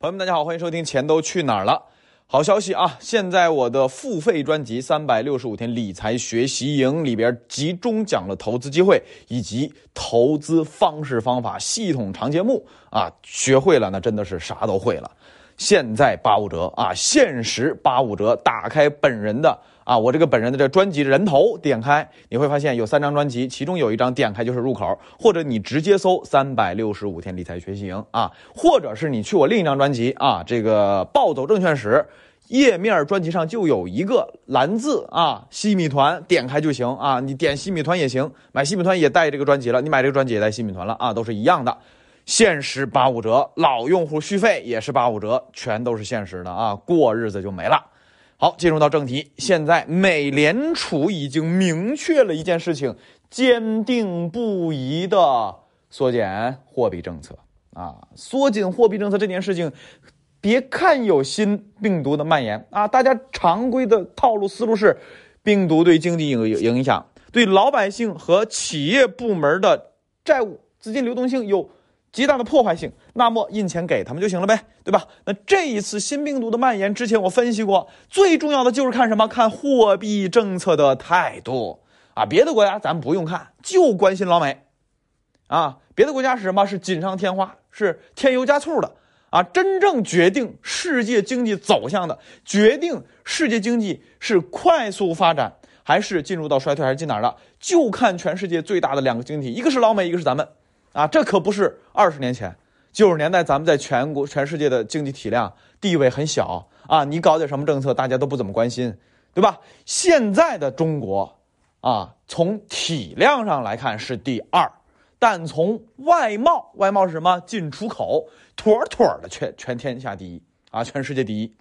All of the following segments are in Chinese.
朋友们，大家好，欢迎收听《钱都去哪儿了》。好消息啊！现在我的付费专辑《三百六十五天理财学习营》里边集中讲了投资机会以及投资方式方法系统长节目啊，学会了那真的是啥都会了。现在八五折啊，限时八五折！打开本人的啊，我这个本人的这专辑人头，点开你会发现有三张专辑，其中有一张点开就是入口，或者你直接搜“三百六十五天理财学习营”啊，或者是你去我另一张专辑啊，这个暴走证券史页面专辑上就有一个蓝字啊，西米团，点开就行啊，你点西米团也行，买西米团也带这个专辑了，你买这个专辑也带西米团了啊，都是一样的。限时八五折，老用户续费也是八五折，全都是限时的啊！过日子就没了。好，进入到正题，现在美联储已经明确了一件事情，坚定不移的缩减货币政策啊！缩紧货币政策这件事情，别看有新病毒的蔓延啊，大家常规的套路思路是，病毒对经济有影响，对老百姓和企业部门的债务资金流动性有。极大的破坏性，那么印钱给他们就行了呗，对吧？那这一次新病毒的蔓延，之前我分析过，最重要的就是看什么？看货币政策的态度啊！别的国家咱不用看，就关心老美啊！别的国家是什么？是锦上添花，是添油加醋的啊！真正决定世界经济走向的，决定世界经济是快速发展还是进入到衰退还是进哪儿了，就看全世界最大的两个经济体，一个是老美，一个是咱们。啊，这可不是二十年前，九十年代，咱们在全国、全世界的经济体量地位很小啊。你搞点什么政策，大家都不怎么关心，对吧？现在的中国，啊，从体量上来看是第二，但从外贸，外贸是什么？进出口，妥妥的全全天下第一啊，全世界第一。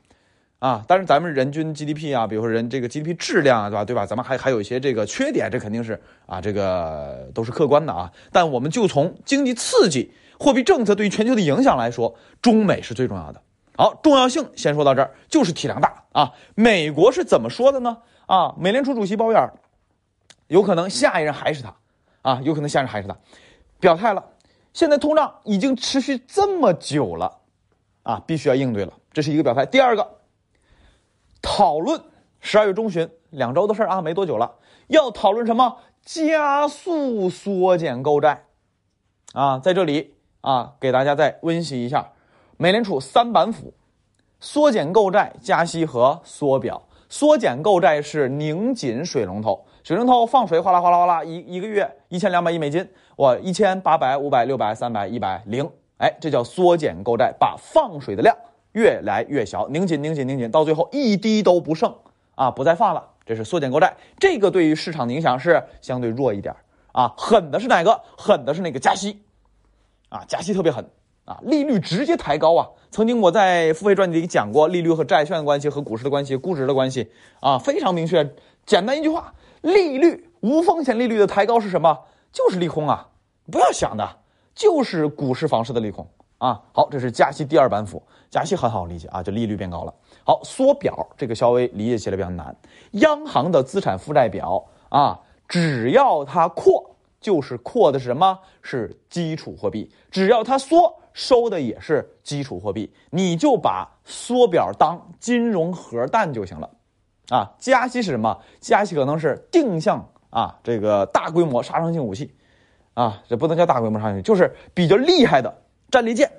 啊，但是咱们人均 GDP 啊，比如说人这个 GDP 质量啊，对吧？对吧？咱们还还有一些这个缺点，这肯定是啊，这个都是客观的啊。但我们就从经济刺激、货币政策对于全球的影响来说，中美是最重要的。好，重要性先说到这儿，就是体量大啊。美国是怎么说的呢？啊，美联储主席鲍威尔，有可能下一任还是他，啊，有可能下一任还是他，表态了。现在通胀已经持续这么久了，啊，必须要应对了，这是一个表态。第二个。讨论十二月中旬两周的事儿啊，没多久了。要讨论什么？加速缩减购债啊，在这里啊，给大家再温习一下美联储三板斧：缩减购债、加息和缩表。缩减购债是拧紧水龙头，水龙头放水哗啦哗啦哗啦，一一个月一千两百亿美金，我一千八百、五百、六百、三百、一百零，哎，这叫缩减购债，把放水的量。越来越小，拧紧，拧紧，拧紧，到最后一滴都不剩啊！不再放了，这是缩减购债。这个对于市场的影响是相对弱一点啊。狠的是哪个？狠的是那个加息啊！加息特别狠啊！利率直接抬高啊！曾经我在付费专辑里讲过利率和债券的关系和股市的关系、估值的关系啊，非常明确。简单一句话，利率无风险利率的抬高是什么？就是利空啊！不要想的，就是股市、房市的利空。啊，好，这是加息第二板斧，加息很好理解啊，就利率变高了。好，缩表这个稍微理解起来比较难。央行的资产负债表啊，只要它扩，就是扩的是什么？是基础货币。只要它缩，收的也是基础货币。你就把缩表当金融核弹就行了。啊，加息是什么？加息可能是定向啊，这个大规模杀伤性武器。啊，这不能叫大规模杀伤性，就是比较厉害的。战列舰、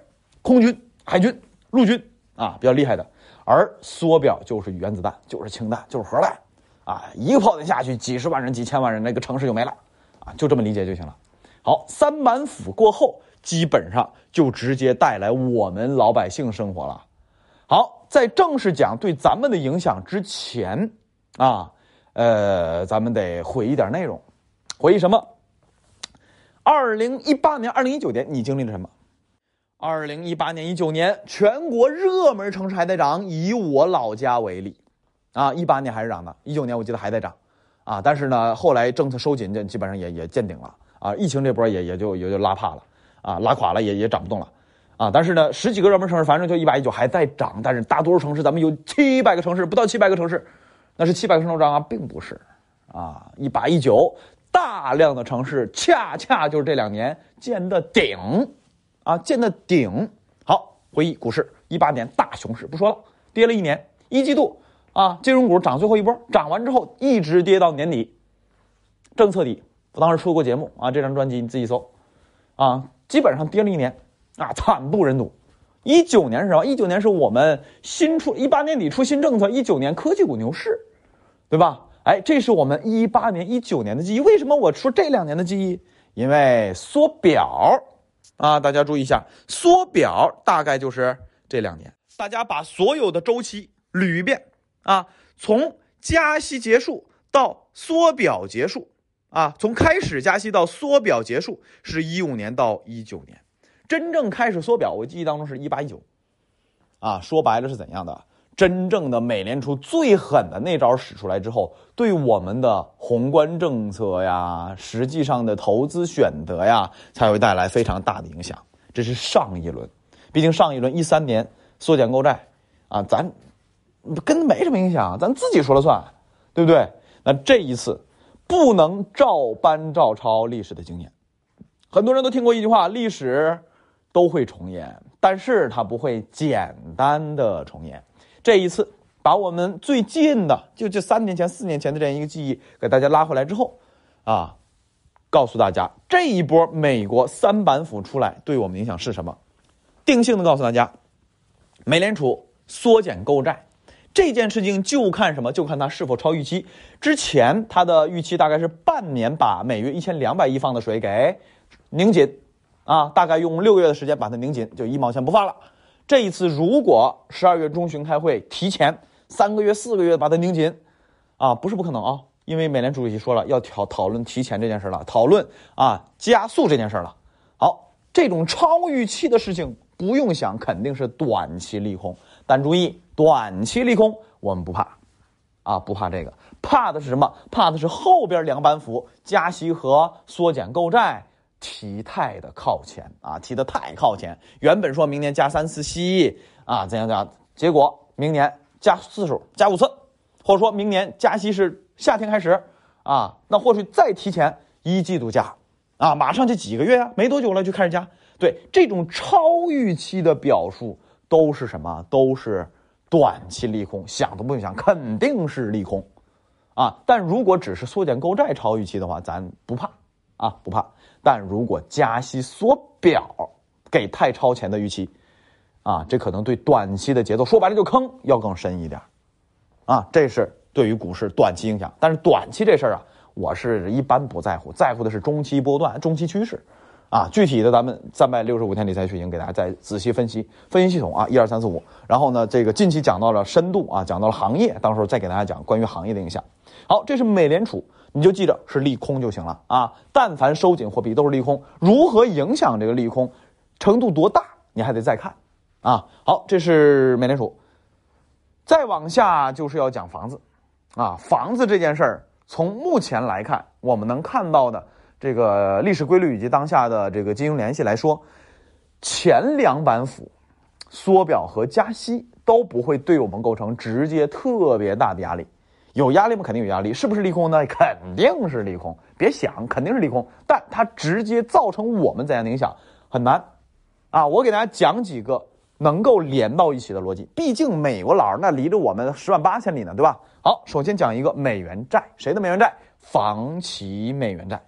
空军、海军、陆军啊，比较厉害的。而缩表就是原子弹，就是氢弹，就是核弹，啊，一个炮弹下去，几十万人、几千万人，那个城市就没了，啊，就这么理解就行了。好，三板斧过后，基本上就直接带来我们老百姓生活了。好，在正式讲对咱们的影响之前，啊，呃，咱们得回忆点内容，回忆什么？二零一八年、二零一九年，你经历了什么？二零一八年、一九年，全国热门城市还在涨。以我老家为例，啊，一八年还是涨的，一九年我记得还在涨，啊，但是呢，后来政策收紧，这基本上也也见顶了，啊，疫情这波也也就也就拉怕了，啊，拉垮了，也也涨不动了，啊，但是呢，十几个热门城市，反正就一八一九还在涨，但是大多数城市，咱们有七百个城市，不到七百个城市，那是七百个城市涨啊，并不是，啊，一八一九，大量的城市恰恰就是这两年见的顶。啊，见的顶好，回忆股市一八年大熊市不说了，跌了一年，一季度啊，金融股涨最后一波，涨完之后一直跌到年底，政策底。我当时出过节目啊，这张专辑你自己搜，啊，基本上跌了一年，啊，惨不忍睹。一九年是什么？一九年是我们新出，一八年底出新政策，一九年科技股牛市，对吧？哎，这是我们一八年、一九年的记忆。为什么我说这两年的记忆？因为缩表啊，大家注意一下，缩表大概就是这两年。大家把所有的周期捋一遍啊，从加息结束到缩表结束啊，从开始加息到缩表结束是一五年到一九年。真正开始缩表，我记忆当中是一八一九，啊，说白了是怎样的？真正的美联储最狠的那招使出来之后，对我们的宏观政策呀，实际上的投资选择呀，才会带来非常大的影响。这是上一轮，毕竟上一轮一三年缩减购债，啊，咱跟没什么影响，咱自己说了算，对不对？那这一次不能照搬照抄历史的经验，很多人都听过一句话：历史。都会重演，但是它不会简单的重演。这一次把我们最近的，就这三年前、四年前的这样一个记忆给大家拉回来之后，啊，告诉大家这一波美国三板斧出来对我们影响是什么？定性的告诉大家，美联储缩减购债这件事情就看什么？就看它是否超预期。之前它的预期大概是半年把每月一千两百亿放的水给拧紧。啊，大概用六个月的时间把它拧紧，就一毛钱不放了。这一次如果十二月中旬开会，提前三个月、四个月把它拧紧，啊，不是不可能啊，因为美联储主席说了要讨讨论提前这件事了，讨论啊加速这件事了。好，这种超预期的事情不用想，肯定是短期利空。但注意，短期利空我们不怕，啊，不怕这个，怕的是什么？怕的是后边两板斧，加息和缩减购债。提太的靠前啊，提的太靠前。原本说明年加三次息啊，怎样怎样，结果明年加次数加五次，或者说明年加息是夏天开始啊，那或许再提前一季度加啊，马上就几个月啊，没多久了就开始加。对这种超预期的表述都是什么？都是短期利空，想都不用想，肯定是利空啊。但如果只是缩减购债超预期的话，咱不怕啊，不怕。但如果加息缩表给太超前的预期，啊，这可能对短期的节奏说白了就坑要更深一点，啊，这是对于股市短期影响。但是短期这事儿啊，我是一般不在乎，在乎的是中期波段、中期趋势，啊，具体的咱们三百六十五天理财学营给大家再仔细分析分析系统啊，一二三四五。然后呢，这个近期讲到了深度啊，讲到了行业，到时候再给大家讲关于行业的影响。好，这是美联储。你就记着是利空就行了啊！但凡收紧货币都是利空，如何影响这个利空程度多大，你还得再看啊！好，这是美联储。再往下就是要讲房子啊，房子这件事儿，从目前来看，我们能看到的这个历史规律以及当下的这个金融联系来说，前两板斧缩表和加息都不会对我们构成直接特别大的压力。有压力吗？肯定有压力，是不是利空呢？肯定是利空，别想，肯定是利空。但它直接造成我们怎样的影响很难啊！我给大家讲几个能够连到一起的逻辑。毕竟美国佬那离着我们十万八千里呢，对吧？好，首先讲一个美元债，谁的美元债？房企美元债。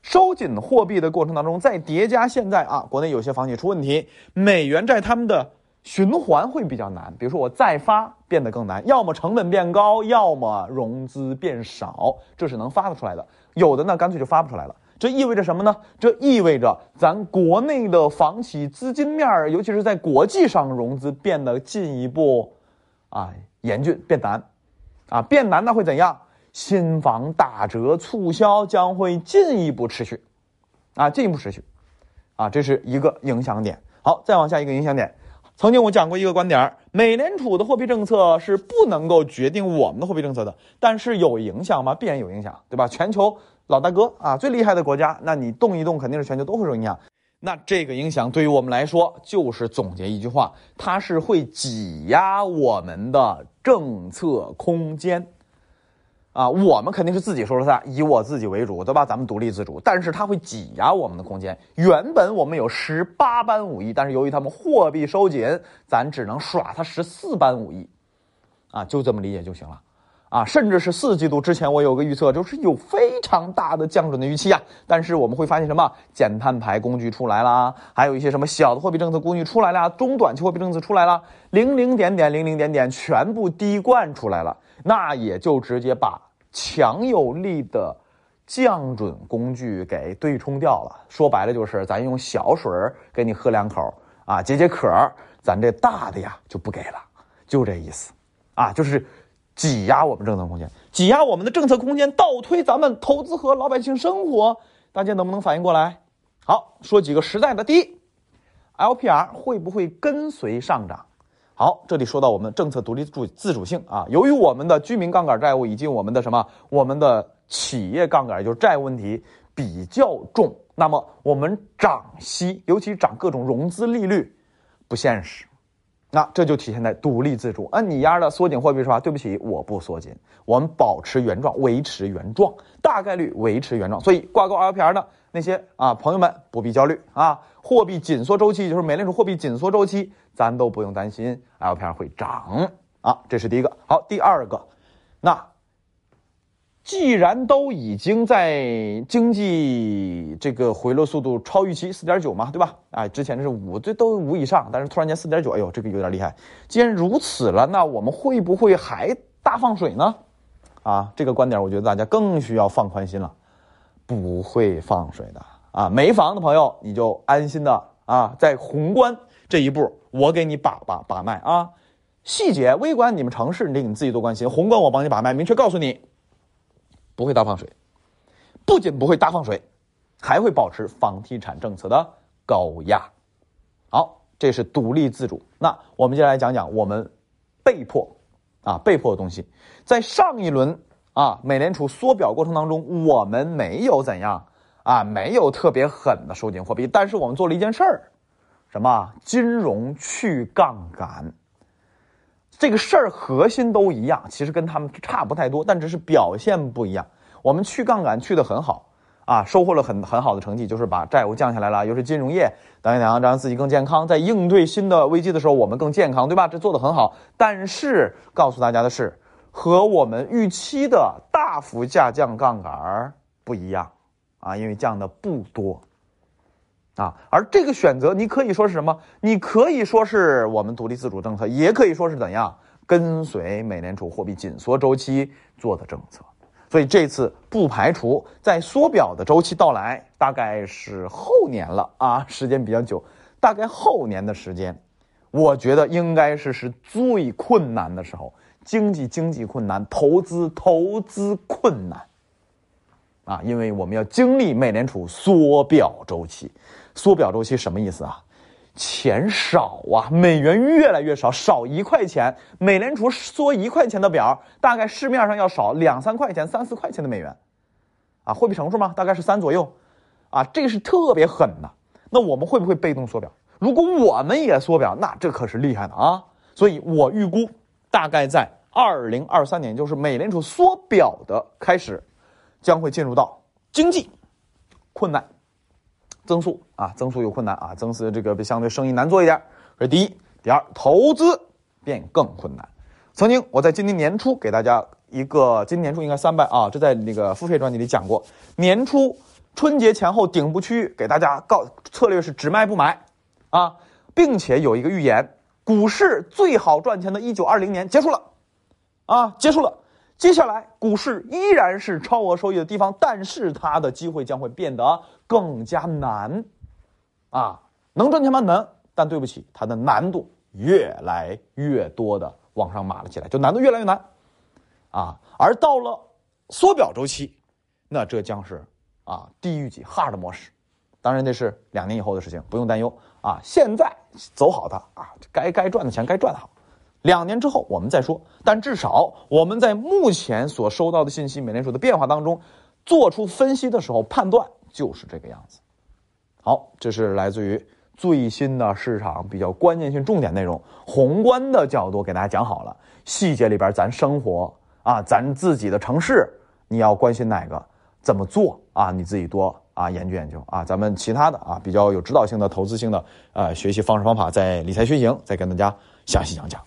收紧货币的过程当中，再叠加现在啊，国内有些房企出问题，美元债他们的。循环会比较难，比如说我再发变得更难，要么成本变高，要么融资变少，这是能发得出来的。有的呢，干脆就发不出来了。这意味着什么呢？这意味着咱国内的房企资金面，尤其是在国际上融资变得进一步啊严峻变难，啊变难那会怎样？新房打折促销将会进一步持续，啊进一步持续，啊这是一个影响点。好，再往下一个影响点。曾经我讲过一个观点美联储的货币政策是不能够决定我们的货币政策的，但是有影响吗？必然有影响，对吧？全球老大哥啊，最厉害的国家，那你动一动，肯定是全球都会受影响。那这个影响对于我们来说，就是总结一句话，它是会挤压我们的政策空间，啊，我们肯定是自己说了算，以我自己为主，对吧？咱们独立自主，但是它会挤压我们的空间。原本我们有十八般武艺，但是由于他们货币收紧，咱只能耍它十四般武艺，啊，就这么理解就行了。啊，甚至是四季度之前，我有个预测，就是有非常大的降准的预期啊。但是我们会发现什么？减碳排工具出来啦，还有一些什么小的货币政策工具出来了，中短期货币政策出来了，零零点点零零点点全部滴灌出来了，那也就直接把强有力的降准工具给对冲掉了。说白了就是，咱用小水给你喝两口啊，解解渴，咱这大的呀就不给了，就这意思啊，就是。挤压我们政策空间，挤压我们的政策空间，倒推咱们投资和老百姓生活，大家能不能反应过来？好，说几个实在的。第一，LPR 会不会跟随上涨？好，这里说到我们政策独立主自主性啊。由于我们的居民杠杆债务以及我们的什么，我们的企业杠杆，就是债务问题比较重，那么我们涨息，尤其涨各种融资利率，不现实。那这就体现在独立自主。嗯，你丫的缩紧货币是吧？对不起，我不缩紧，我们保持原状，维持原状，大概率维持原状。所以挂钩 LPR 呢那些啊朋友们不必焦虑啊，货币紧缩周期就是美联储货币紧缩周期，咱都不用担心 LPR 会涨啊。这是第一个。好，第二个，那。既然都已经在经济这个回落速度超预期四点九嘛，对吧？哎，之前是五，这都五以上，但是突然间四点九，哎呦，这个有点厉害。既然如此了，那我们会不会还大放水呢？啊，这个观点我觉得大家更需要放宽心了，不会放水的啊。没房的朋友你就安心的啊，在宏观这一步我给你把把把脉啊，细节微观你们城市你你自己多关心，宏观我帮你把脉，明确告诉你。不会大放水，不仅不会大放水，还会保持房地产政策的高压。好，这是独立自主。那我们接下来讲讲我们被迫啊被迫的东西。在上一轮啊美联储缩表过程当中，我们没有怎样啊没有特别狠的收紧货币，但是我们做了一件事儿，什么金融去杠杆。这个事儿核心都一样，其实跟他们差不太多，但只是表现不一样。我们去杠杆去的很好啊，收获了很很好的成绩，就是把债务降下来了，又是金融业等一等，让自己更健康，在应对新的危机的时候，我们更健康，对吧？这做的很好。但是告诉大家的是，和我们预期的大幅下降杠杆不一样啊，因为降的不多。啊，而这个选择，你可以说是什么？你可以说是我们独立自主政策，也可以说是怎样跟随美联储货币紧缩周期做的政策。所以这次不排除在缩表的周期到来，大概是后年了啊，时间比较久，大概后年的时间，我觉得应该是是最困难的时候，经济经济困难，投资投资困难。啊，因为我们要经历美联储缩表周期，缩表周期什么意思啊？钱少啊，美元越来越少，少一块钱，美联储缩一块钱的表，大概市面上要少两三块钱、三四块钱的美元，啊，货币乘数嘛，大概是三左右，啊，这个是特别狠的。那我们会不会被动缩表？如果我们也缩表，那这可是厉害的啊！所以我预估，大概在二零二三年，就是美联储缩表的开始。将会进入到经济困难增速啊，增速有困难啊，增速这个相对生意难做一点。这是第一，第二，投资变更困难。曾经我在今年年初给大家一个，今年年初应该三百啊，这在那个付费专辑里讲过。年初春节前后顶部区域，给大家告策略是只卖不买啊，并且有一个预言，股市最好赚钱的一九二零年结束了啊，结束了。接下来，股市依然是超额收益的地方，但是它的机会将会变得更加难，啊，能赚钱吗？能，但对不起，它的难度越来越多的往上码了起来，就难度越来越难，啊，而到了缩表周期，那这将是啊地狱级 hard 模式，当然那是两年以后的事情，不用担忧啊，现在走好它啊，该该赚的钱该赚好。两年之后我们再说，但至少我们在目前所收到的信息、美联储的变化当中，做出分析的时候判断就是这个样子。好，这是来自于最新的市场比较关键性重点内容，宏观的角度给大家讲好了，细节里边咱生活啊，咱自己的城市你要关心哪个，怎么做啊？你自己多啊研究研究啊。咱们其他的啊比较有指导性的投资性的呃学习方式方法，在理财学营再跟大家详细讲讲。